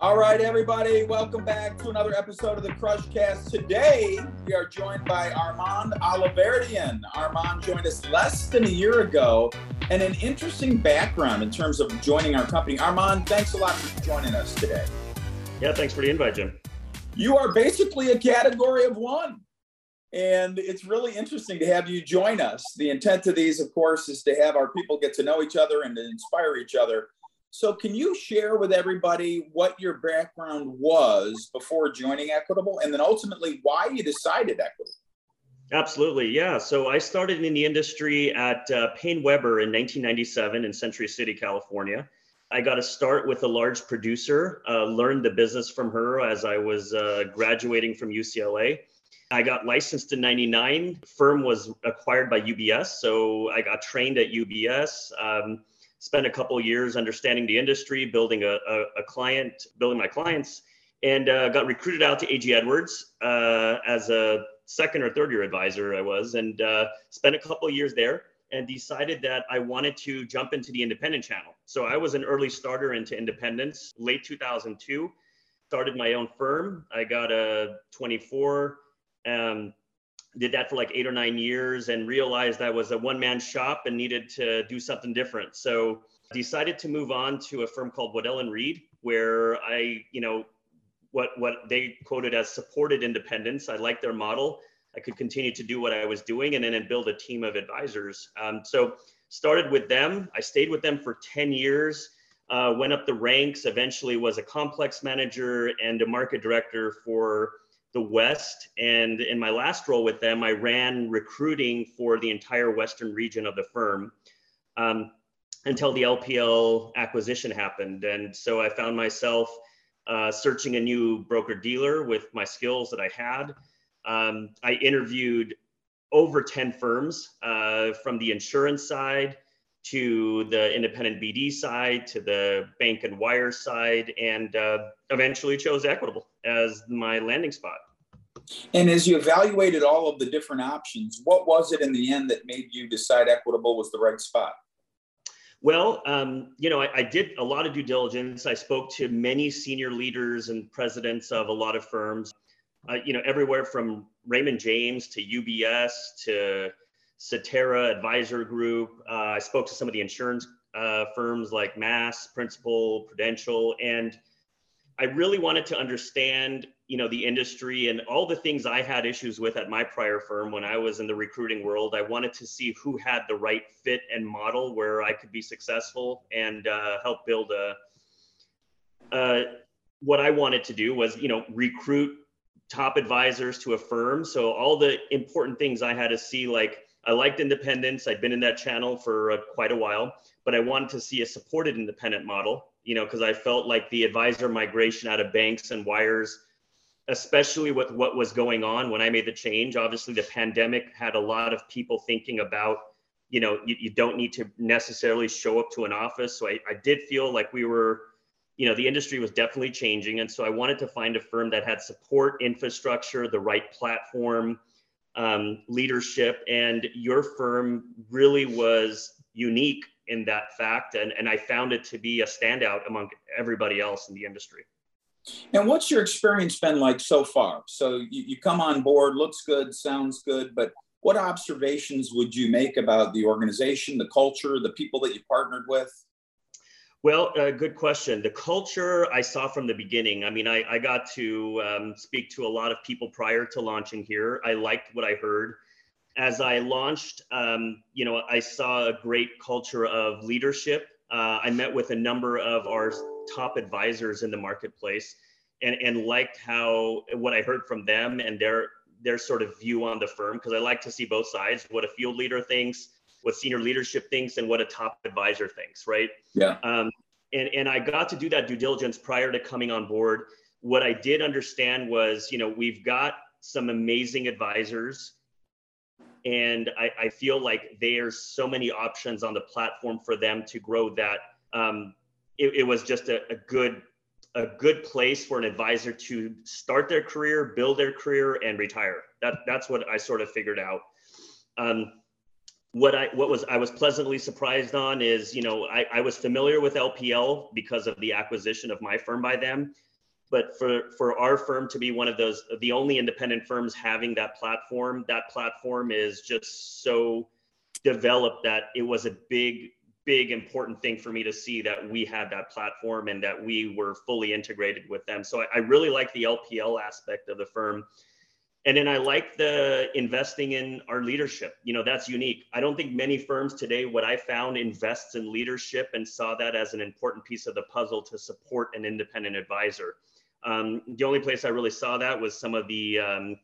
All right, everybody, welcome back to another episode of the Crushcast. Today, we are joined by Armand Oliverdian. Armand joined us less than a year ago, and an interesting background in terms of joining our company. Armand, thanks a lot for joining us today. Yeah, thanks for the invite, Jim. You are basically a category of one. And it's really interesting to have you join us. The intent of these, of course, is to have our people get to know each other and to inspire each other. So, can you share with everybody what your background was before joining Equitable and then ultimately why you decided Equitable? Absolutely. Yeah. So, I started in the industry at uh, PaineWebber in 1997 in Century City, California. I got to start with a large producer, uh, learned the business from her as I was uh, graduating from UCLA. I got licensed in 99. Firm was acquired by UBS. So I got trained at UBS. Um, spent a couple years understanding the industry, building a, a, a client, building my clients, and uh, got recruited out to AG Edwards uh, as a second or third year advisor. I was, and uh, spent a couple years there, and decided that I wanted to jump into the independent channel. So I was an early starter into independence, late 2002. Started my own firm. I got a 24. Um, did that for like eight or nine years and realized I was a one man shop and needed to do something different. So decided to move on to a firm called Waddell and Reed, where I, you know, what what they quoted as supported independence. I liked their model. I could continue to do what I was doing and then build a team of advisors. Um, so started with them. I stayed with them for 10 years. Uh, went up the ranks. Eventually was a complex manager and a market director for the West. And in my last role with them, I ran recruiting for the entire Western region of the firm um, until the LPL acquisition happened. And so I found myself uh, searching a new broker dealer with my skills that I had. Um, I interviewed over 10 firms uh, from the insurance side to the independent BD side to the bank and wire side, and uh, eventually chose Equitable as my landing spot. And as you evaluated all of the different options, what was it in the end that made you decide Equitable was the right spot? Well, um, you know, I, I, did a lot of due diligence. I spoke to many senior leaders and presidents of a lot of firms, uh, you know, everywhere from Raymond James to UBS to Cetera Advisor Group. Uh, I spoke to some of the insurance uh, firms like Mass, Principal, Prudential, and I really wanted to understand, you know, the industry and all the things I had issues with at my prior firm when I was in the recruiting world. I wanted to see who had the right fit and model where I could be successful and uh, help build a. Uh, what I wanted to do was, you know, recruit top advisors to a firm. So all the important things I had to see, like I liked independence. I'd been in that channel for uh, quite a while, but I wanted to see a supported independent model you know, because I felt like the advisor migration out of banks and wires, especially with what was going on when I made the change. Obviously, the pandemic had a lot of people thinking about, you know, you, you don't need to necessarily show up to an office. So I, I did feel like we were, you know, the industry was definitely changing. And so I wanted to find a firm that had support infrastructure, the right platform, um, leadership. And your firm really was unique in that fact. And, and I found it to be a standout among everybody else in the industry. And what's your experience been like so far? So you, you come on board, looks good, sounds good, but what observations would you make about the organization, the culture, the people that you partnered with? Well, uh, good question. The culture I saw from the beginning. I mean, I, I got to um, speak to a lot of people prior to launching here. I liked what I heard as I launched, um, you know, I saw a great culture of leadership. Uh, I met with a number of our top advisors in the marketplace, and and liked how what I heard from them and their their sort of view on the firm because I like to see both sides, what a field leader thinks, what senior leadership thinks, and what a top advisor thinks, right? Yeah. Um, and and I got to do that due diligence prior to coming on board. What I did understand was, you know, we've got some amazing advisors and I, I, feel like there's so many options on the platform for them to grow that um, it, it, was just a, a, good a good place for an advisor to start their career build their career and retire. That that's what i sort of figured out. Um, what i what was i was pleasantly surprised on is you know I, I was familiar with lpl because of the acquisition of my firm by them. But for for our firm to be one of those the only independent firms having that platform that platform is just so developed that it was a big big important thing for me to see that we had that platform and that we were fully integrated with them. So i, I really like the lpl aspect of the firm. And then i like the investing in our leadership. You know that's unique. I don't think many firms today what i found invests in leadership and saw that as an important piece of the puzzle to support an independent advisor. Um, the only place I really saw that was some of the um,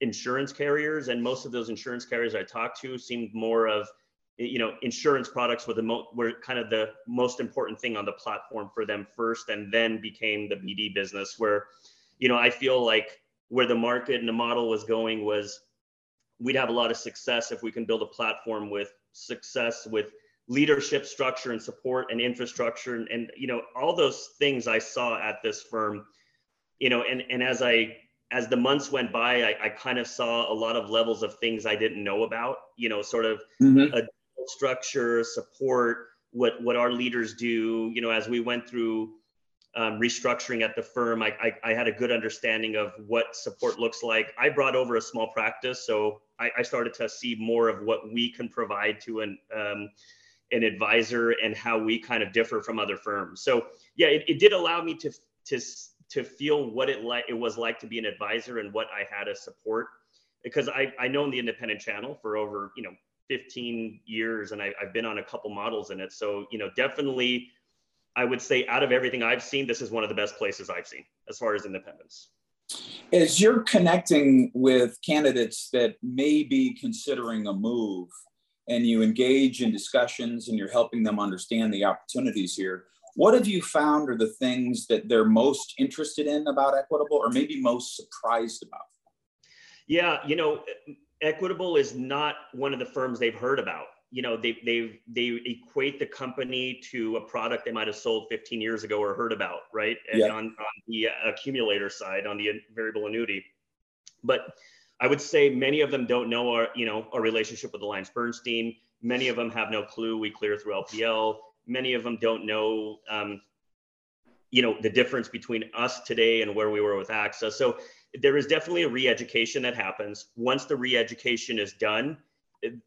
insurance carriers, and most of those insurance carriers I talked to seemed more of, you know, insurance products were the mo- were kind of the most important thing on the platform for them first, and then became the BD business. Where, you know, I feel like where the market and the model was going was, we'd have a lot of success if we can build a platform with success with leadership structure and support and infrastructure and, and you know all those things i saw at this firm you know, and and as I as the months went by, I, I kind of saw a lot of levels of things I didn't know about. You know, sort of mm-hmm. a structure, support, what what our leaders do. You know, as we went through um, restructuring at the firm, I, I, I had a good understanding of what support looks like. I brought over a small practice, so I, I started to see more of what we can provide to an um, an advisor and how we kind of differ from other firms. So yeah, it, it did allow me to to to feel what it like it was like to be an advisor and what I had as support because I I know the independent channel for over you know 15 years and I, I've been on a couple models in it so you know definitely I would say out of everything I've seen this is one of the best places I've seen as far as independence. As you're connecting with candidates that may be considering a move and you engage in discussions and you're helping them understand the opportunities here, what have you found are the things that they're most interested in about Equitable or maybe most surprised about? Yeah, you know, Equitable is not one of the firms they've heard about. You know, they they they equate the company to a product they might have sold 15 years ago or heard about, right? And yeah. on, on the accumulator side, on the variable annuity. But I would say many of them don't know our, you know, our relationship with Alliance Bernstein. Many of them have no clue we clear through LPL many of them don't know um, you know the difference between us today and where we were with AXA. So there is definitely a re-education that happens. Once the re-education is done,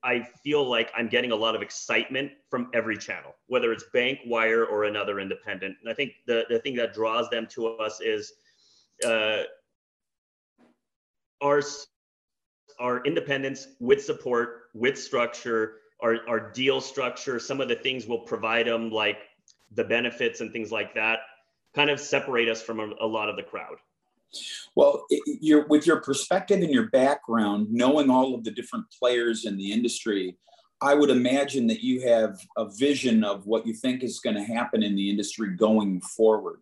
I feel like I'm getting a lot of excitement from every channel, whether it's bank, wire, or another independent. And I think the, the thing that draws them to us is uh, our, our independence with support, with structure, our, our deal structure, some of the things we'll provide them, like the benefits and things like that, kind of separate us from a, a lot of the crowd. Well, you're, with your perspective and your background, knowing all of the different players in the industry, I would imagine that you have a vision of what you think is going to happen in the industry going forward.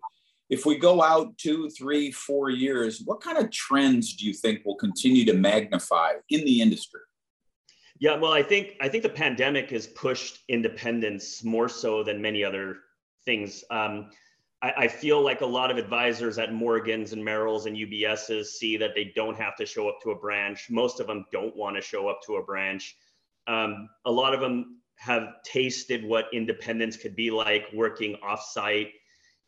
If we go out two, three, four years, what kind of trends do you think will continue to magnify in the industry? Yeah, well, I think I think the pandemic has pushed independence more so than many other things. Um, I, I, feel like a lot of advisors at Morgans and Merrills and UBSs see that they don't have to show up to a branch. Most of them don't want to show up to a branch. Um, a lot of them have tasted what independence could be like working offsite.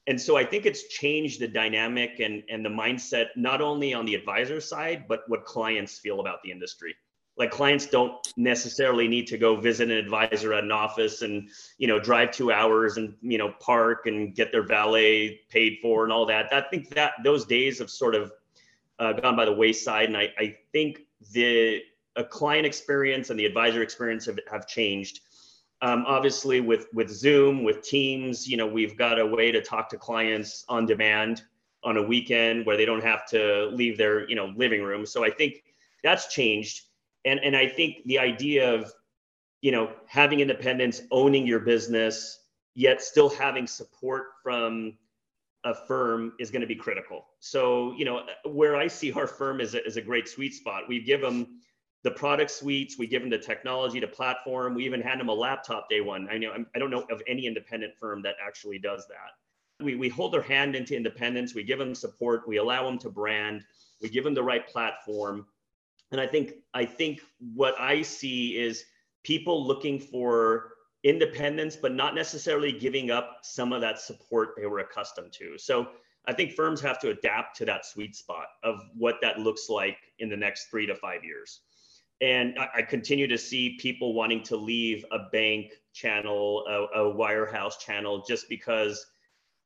And so I think it's changed the dynamic and, and the mindset, not only on the advisor side, but what clients feel about the industry like clients don't necessarily need to go visit an advisor at an office and you know drive two hours and you know park and get their valet paid for and all that. I think that those days have sort of uh, gone by the wayside and i, I think the a client experience and the advisor experience have, have changed. Um, obviously with with zoom with teams you know we've got a way to talk to clients on demand on a weekend where they don't have to leave their you know living room. So i think that's changed and and i think the idea of you know having independence owning your business yet still having support from a firm is going to be critical. So you know where i see our firm is a, is a great sweet spot. We give them the product suites we give them the technology the platform we even hand them a laptop day one. I know i don't know of any independent firm that actually does that. We, we hold their hand into independence we give them support we allow them to brand we give them the right platform and I think I think what I see is people looking for independence, but not necessarily giving up some of that support they were accustomed to. So I think firms have to adapt to that sweet spot of what that looks like in the next three to five years. And I, I continue to see people wanting to leave a bank channel, a, a wirehouse channel, just because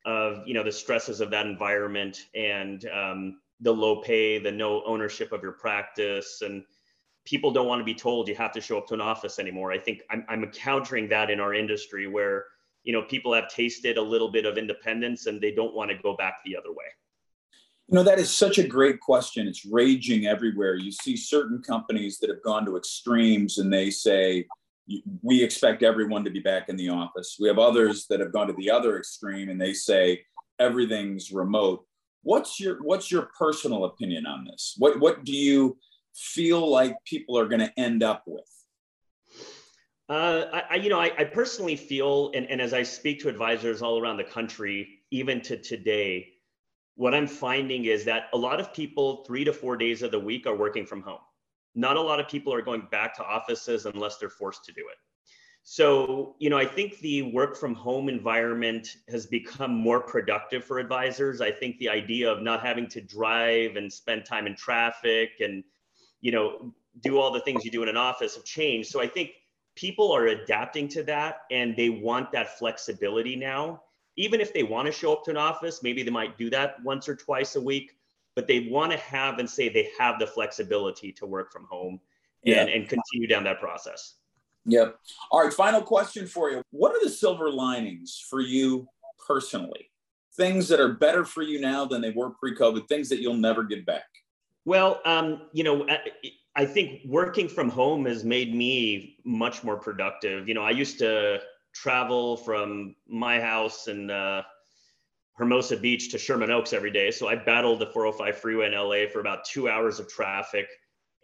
of you know the stresses of that environment and um, the low pay, the no ownership of your practice, and people don't want to be told you have to show up to an office anymore. I think I'm, I'm encountering that in our industry where you know people have tasted a little bit of independence and they don't want to go back the other way. You know that is such a great question. It's raging everywhere. You see certain companies that have gone to extremes and they say we expect everyone to be back in the office. We have others that have gone to the other extreme and they say everything's remote. What's your what's your personal opinion on this? What what do you feel like people are going to end up with? Uh, I, you know, I, I personally feel, and, and as I speak to advisors all around the country, even to today, what I'm finding is that a lot of people, three to four days of the week, are working from home. Not a lot of people are going back to offices unless they're forced to do it. So, you know, I think the work from home environment has become more productive for advisors. I think the idea of not having to drive and spend time in traffic and you know, do all the things you do in an office have changed. So I think people are adapting to that and they want that flexibility now. Even if they want to show up to an office, maybe they might do that once or twice a week, but they want to have and say they have the flexibility to work from home yeah. and, and continue down that process. Yep. All right. Final question for you. What are the silver linings for you personally? Things that are better for you now than they were pre COVID, things that you'll never get back? Well, um, you know, I think working from home has made me much more productive. You know, I used to travel from my house in uh, Hermosa Beach to Sherman Oaks every day. So I battled the 405 freeway in LA for about two hours of traffic.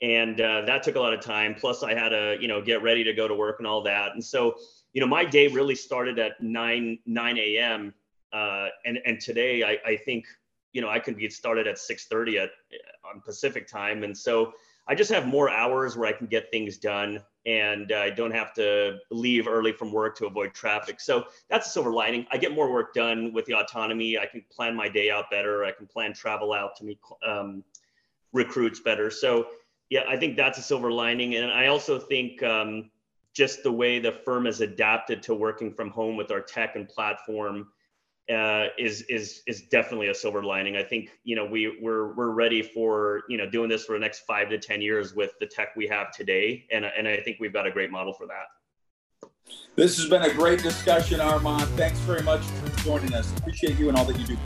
And uh, that took a lot of time. Plus, I had to, you know, get ready to go to work and all that. And so, you know, my day really started at 9 9 a.m. Uh, and and today, I, I think you know, I can get started at 6:30 at on Pacific time, and so I just have more hours where I can get things done, and I don't have to leave early from work to avoid traffic. So that's a silver lining. I get more work done with the autonomy. I can plan my day out better. I can plan travel out to meet um, recruits better. So yeah, I think that's a silver lining, and I also think. Um, just the way the firm has adapted to working from home with our tech and platform uh, is is is definitely a silver lining. I think you know we we're we're ready for you know doing this for the next five to ten years with the tech we have today, and and I think we've got a great model for that. This has been a great discussion, Armand. Thanks very much for joining us. Appreciate you and all that you do.